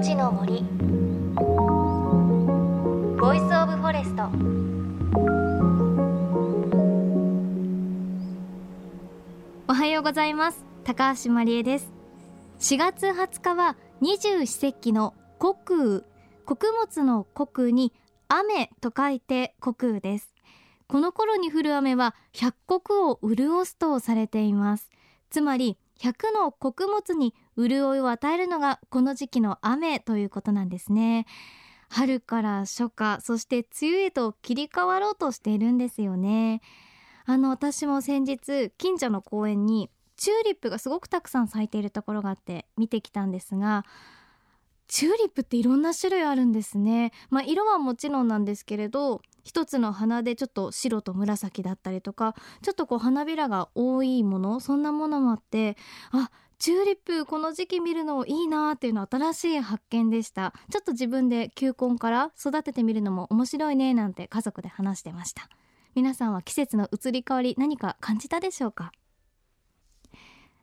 命の森。 Voice of Forest。おはようございます。高橋真理恵です。4月20日は二十四節気の穀雨穀物の穀雨に雨と書いて穀雨です。この頃に降る雨は百穀を潤すとされています。つまり100の穀物に潤いを与えるのがこの時期の雨ということなんですね。春から初夏そして梅雨へと切り替わろうとしているんですよね。あの私も先日近所の公園にチューリップがすごくたくさん咲いているところがあって見てきたんですがチューリップっていろんな種類あるんですね。まあ色はもちろんなんですけれど一つの花でちょっと白と紫だったりとかちょっとこう花びらが多いものそんなものもあってあチューリップこの時期見るのいいなっていうの新しい発見でした。ちょっと自分で球根から育ててみるのも面白いねなんて家族で話してました。皆さんは季節の移り変わり何か感じたでしょうか？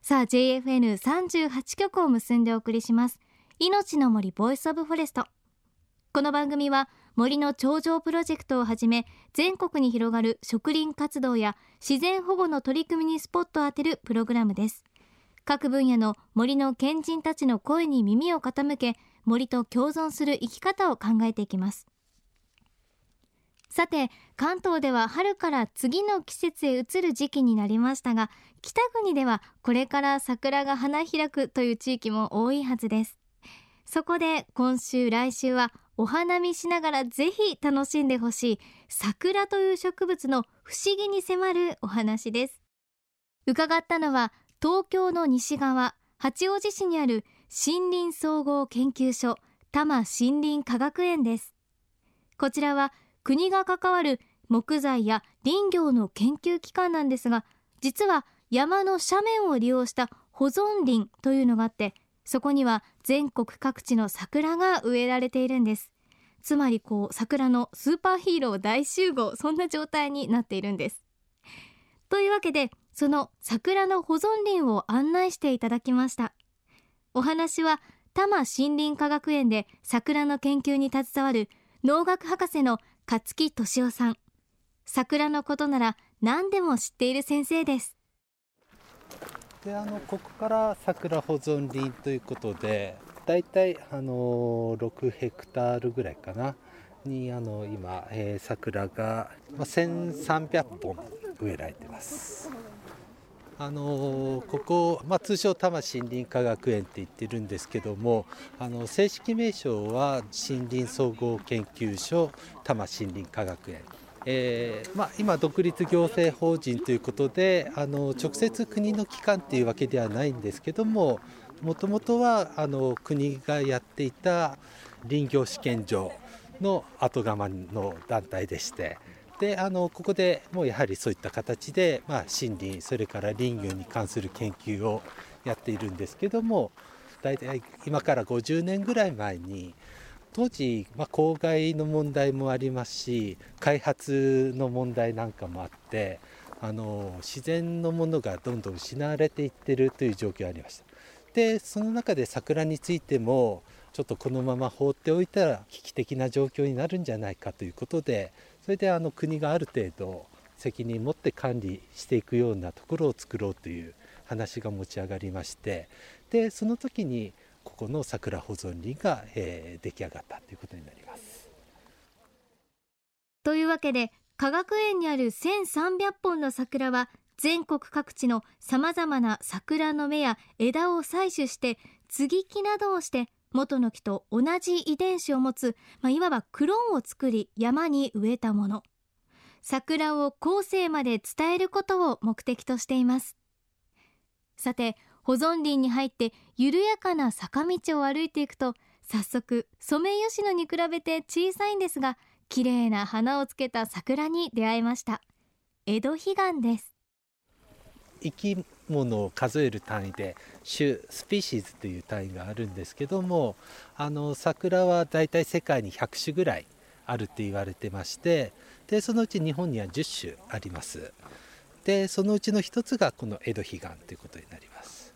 さあ JFN38 局を結んでお送りします。いのちの森 voice of forest。この番組は森の頂上プロジェクトをはじめ全国に広がる植林活動や自然保護の取り組みにスポットを当てるプログラムです。各分野の森の賢人たちの声に耳を傾け森と共存する生き方を考えていきます。さて関東では春から次の季節へ移る時期になりましたが北国ではこれから桜が花開くという地域も多いはずです。そこで今週来週はお花見しながらぜひ楽しんでほしい桜という植物の不思議に迫るお話です。伺ったのは東京の西側八王子市にある森林総合研究所多摩森林科学園です。こちらは国が関わる木材や林業の研究機関なんですが実は山の斜面を利用した保存林というのがあってそこには全国各地の桜が植えられているんです。つまりこう桜のスーパーヒーロー大集合そんな状態になっているんです。というわけでその桜の保存林を案内していただきました。お話は多摩森林科学園で桜の研究に携わる農学博士の勝木俊夫さん。桜のことなら何でも知っている先生です。であのここから桜保存林ということでだいたいあの6ヘクタールぐらいかなにあの今、えー、桜が、まあ、1300本植えられてます。あのここ、まあ、通称多摩森林科学園って言ってるんですけどもあの正式名称は森林総合研究所多摩森林科学園えーまあ、今、独立行政法人ということであの直接国の機関っていうわけではないんですけどももともとはあの国がやっていた林業試験場の後釜の団体でしてであのここでもうやはりそういった形で、まあ、森林それから林業に関する研究をやっているんですけども大体今から50年ぐらい前に当時、まあ、公害の問題もありますし開発の問題なんかもあってあの自然のものがどんどん失われていってるという状況がありました。でその中で桜についてもちょっとこのまま放っておいたら危機的な状況になるんじゃないかということでそれであの国がある程度責任を持って管理していくようなところを作ろうという話が持ち上がりましてでその時にここの桜保存林が、えー、出来上がったということになります。というわけで科学園にある1300本の桜は全国各地のさまざまな桜の芽や枝を採取して接ぎ木などをして元の木と同じ遺伝子を持つ、まあ、いわばクローンを作り山に植えたもの桜を後世まで伝えることを目的としていますさて保存林に入って緩やかな坂道を歩いていくと早速ソメイヨシノに比べて小さいんですが綺麗な花をつけた桜に出会いました。江戸彼岸です。生き物を数える単位で種スピーシーズという単位があるんですけどもあの桜はだいたい世界に100種ぐらいあるって言われてましてでそのうち日本には10種あります。でそのうちの一つがこの江戸彼岸ということになります。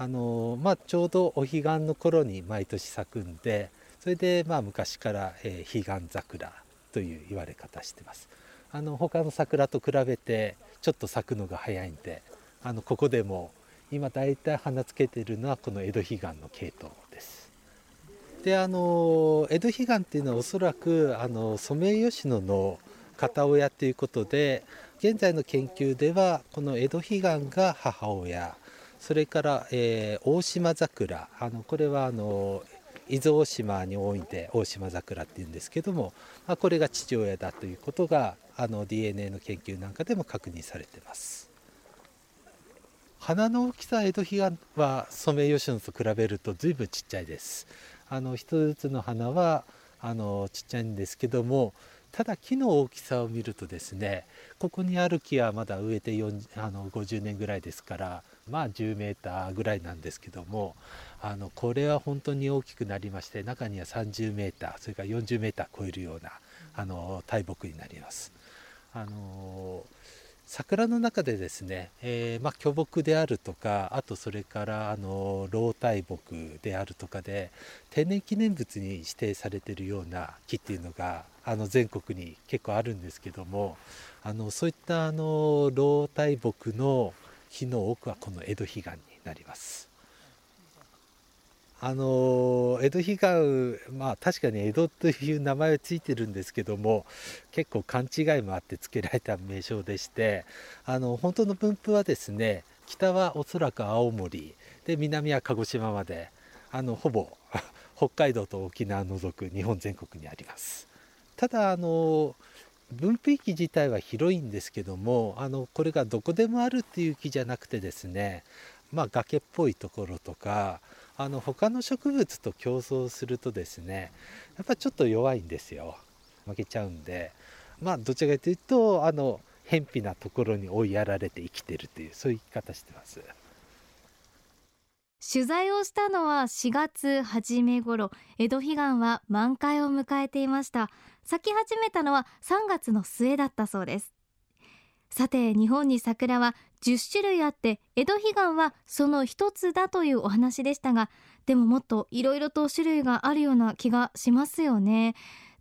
あのまあ、ちょうどお彼岸の頃に毎年咲くんでそれでまあ昔から、えー、彼岸桜という言われ方してます。あの他の桜と比べてちょっと咲くのが早いんであのここでも今大体花つけてるのはこの江戸彼岸の系統です。であの江戸彼岸っていうのはおそらくあのソメイヨシノの片親ということで現在の研究ではこの江戸彼岸が母親それから、えー、大島桜。あのこれはあの伊豆大島に多いんで大島桜っていうんですけども、まあ、これが父親だということがあの DNA の研究なんかでも確認されてます。花の大きさ江戸彼岸はソメイヨシノと比べると随分ちっちゃいです。あの一つずつの花はあのちっちゃいんですけどもただ木の大きさを見るとですねここにある木はまだ植えてあの50年ぐらいですからまあ10メーターぐらいなんですけどもあのこれは本当に大きくなりまして中には30メーターそれから40メーター超えるようなあの大木になります。あの桜の中でですね、えー、まあ、巨木であるとかあとそれからあの老大木であるとかで天然記念物に指定されているような木っていうのがあの全国に結構あるんですけどもあのそういったあの老大木の木の多くはこの江戸彼岸になります。あの江戸彼岸まあ確かに江戸という名前はついてるんですけども結構勘違いもあって付けられた名称でしてあの本当の分布はですね北はおそらく青森で南は鹿児島まであのほぼ北海道と沖縄を除く日本全国にありますただあの分布域自体は広いんですけどもあのこれがどこでもあるっていう木じゃなくてですねまあ崖っぽいところとかあの他の植物と競争するとですねやっぱちょっと弱いんですよ。負けちゃうんで。まあどちらかというとあの偏僻なところに追いやられて生きてるというそういう生き方してます。取材をしたのは4月初め頃江戸彼岸は満開を迎えていました。咲き始めたのは3月の末だったそうです。さて日本に桜は10種類あって江戸彼岸はその一つだというお話でしたがでももっといろいろと種類があるような気がしますよね。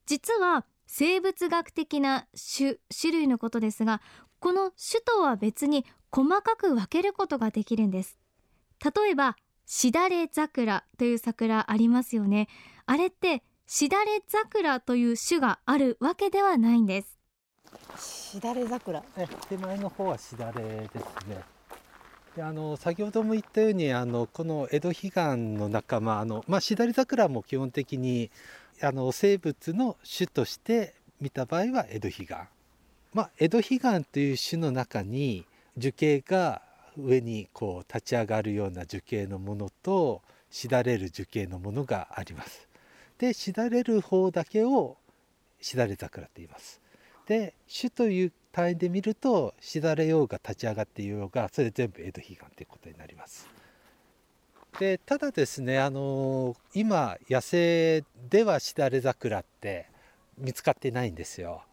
実は生物学的な種種類のことですがこの種とは別に細かく分けることができるんです。例えばしだれ桜という桜ありますよね。あれってしだれ桜という種があるわけではないんです。しだれ桜え手前の方はしだれですね。であの先ほども言ったようにあのこの江戸彼岸の仲間あの、まあ、しだれ桜も基本的にあの生物の種として見た場合は江戸彼岸、まあ、江戸彼岸という種の中に樹形が上にこう立ち上がるような樹形のものとしだれる樹形のものがありますでしだれる方だけをしだれ桜って言いますで種という単位で見るとしだれようが立ち上がっていようがそれ全部江戸彼岸ということになります。でただですねあの今野生ではしだれ桜って見つかってないんですよ。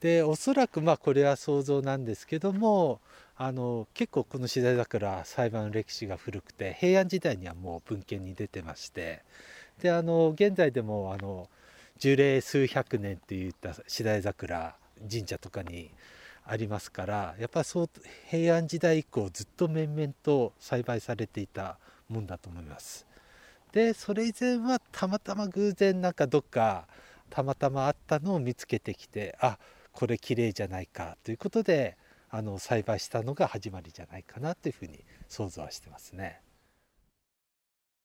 でおそらくまあこれは想像なんですけどもあの結構このしだれ桜栽培の歴史が古くて平安時代にはもう文献に出てましてであの現在でもあの樹齢数百年っていった次第桜神社とかにありますからやっぱそう平安時代以降ずっと面々と栽培されていたもんだと思います。でそれ以前はたまたま偶然なんかどっかたまたまあったのを見つけてきてあこれ綺麗じゃないかということであの栽培したのが始まりじゃないかなというふうに想像はしてますね。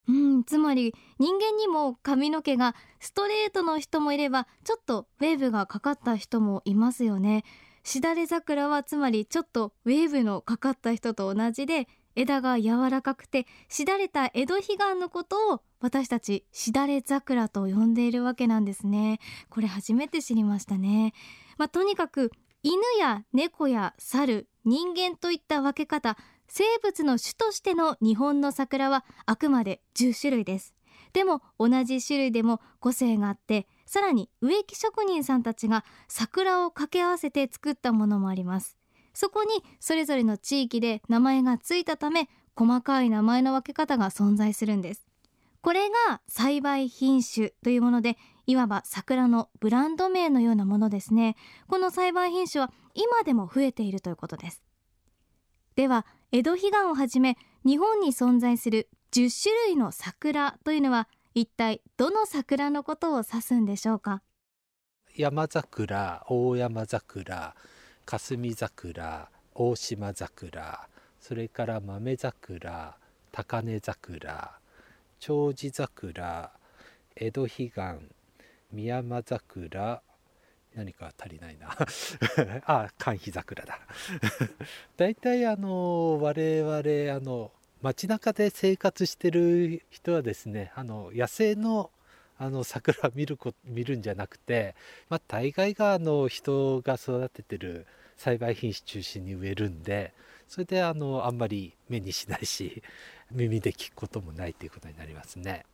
うん、つまり人間にも髪の毛がストレートの人もいればちょっとウェーブがかかった人もいますよねしだれ桜はつまりちょっとウェーブのかかった人と同じで枝が柔らかくてしだれた江戸彼岸のことを私たちしだれ桜と呼んでいるわけなんですね。これ初めて知りましたね。まあ、とにかく犬や猫や猿人間といった分け方生物の種としての日本の桜はあくまで10種類です。でも同じ種類でも個性があってさらに植木職人さんたちが桜を掛け合わせて作ったものもあります。そこにそれぞれの地域で名前がついたため細かい名前の分け方が存在するんです。これが栽培品種というものでいわば桜のブランド名のようなものですね。この栽培品種は今でも増えているということです。では江戸彼岸をはじめ日本に存在する10種類の桜というのは一体どの桜のことを指すんでしょうか？山桜大山桜霞桜大島桜それから豆桜高根桜長寿桜江戸彼岸三山桜何か足りないな。あ寒肥桜だ。大体あの我々あの街中で生活してる人はですねあの野生のあの桜見るこ見るんじゃなくて、まあ、大概があの人が育ててる栽培品種中心に植えるんでそれであのあんまり目にしないし 耳で聞くこともないということになりますね。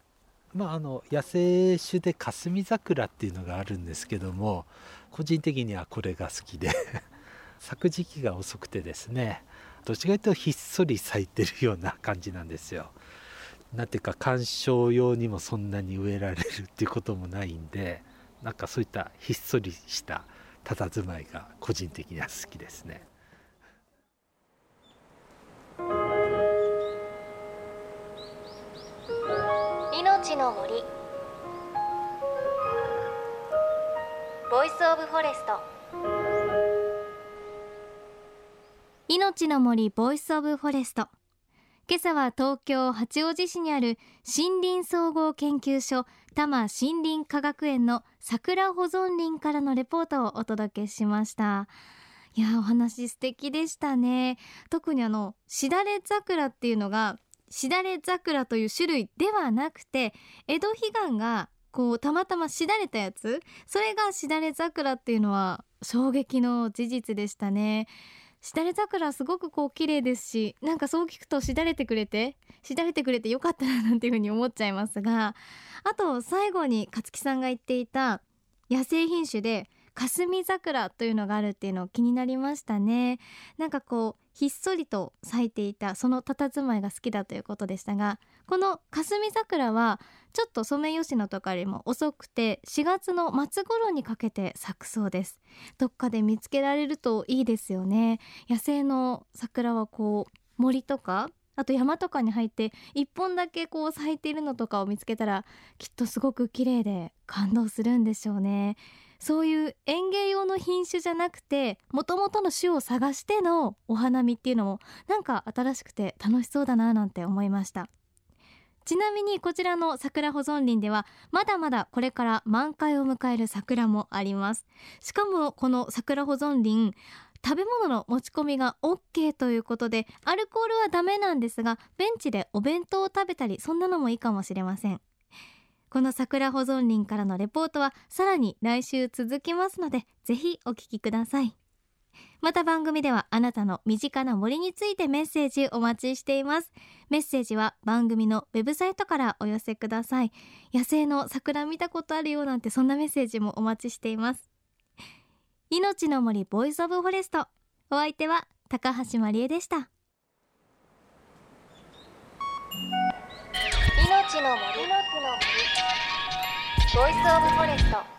まあ、あの野生種で霞桜っていうのがあるんですけども個人的にはこれが好きで 咲く時期が遅くてですねどちらかというとひっそり咲いてるような感じなんですよ。なんていうか観賞用にもそんなに植えられるっていうこともないんでなんかそういったひっそりした佇まいが個人的には好きですね。いのちの森。 voice of forest。いのちの森 voice of forest 今朝は東京八王子市にある森林総合研究所多摩森林科学園の桜保存林からのレポートをお届けしました。いやお話素敵でしたね。特にあのしだれ桜っていうのがしだれ桜という種類ではなくて江戸彼岸がこうたまたましだれたやつそれがしだれ桜っていうのは衝撃の事実でしたね。しだれ桜すごくこう綺麗ですしなんかそう聞くとしだれてくれてしだれてくれてよかったななんていうふうに思っちゃいますがあと最後に勝木さんが言っていた野生品種で霞桜というのがあるっていうの気になりましたね。なんかこうひっそりと咲いていたその佇まいが好きだということでしたがこの霞桜はちょっとソメイヨシノとかよりも遅くて4月の末頃にかけて咲くそうです。どっかで見つけられるといいですよね。野生の桜はこう森とかあと山とかに入って一本だけこう咲いているのとかを見つけたらきっとすごく綺麗で感動するんでしょうね。そういう園芸用の品種じゃなくてもともとの種を探してのお花見っていうのもなんか新しくて楽しそうだななんて思いました。ちなみにこちらの桜保存林ではまだまだこれから満開を迎える桜もあります。しかもこの桜保存林食べ物の持ち込みが OK ということでアルコールはダメなんですがベンチでお弁当を食べたりそんなのもいいかもしれません。この桜保存林からのレポートはさらに来週続きますのでぜひお聞きください。また番組ではあなたの身近な森についてメッセージお待ちしています。メッセージは番組のウェブサイトからお寄せください。野生の桜見たことあるよなんてそんなメッセージもお待ちしています。いのちの森 voice of forest。お相手は高橋万里恵でした。いのちの森の voice of forest。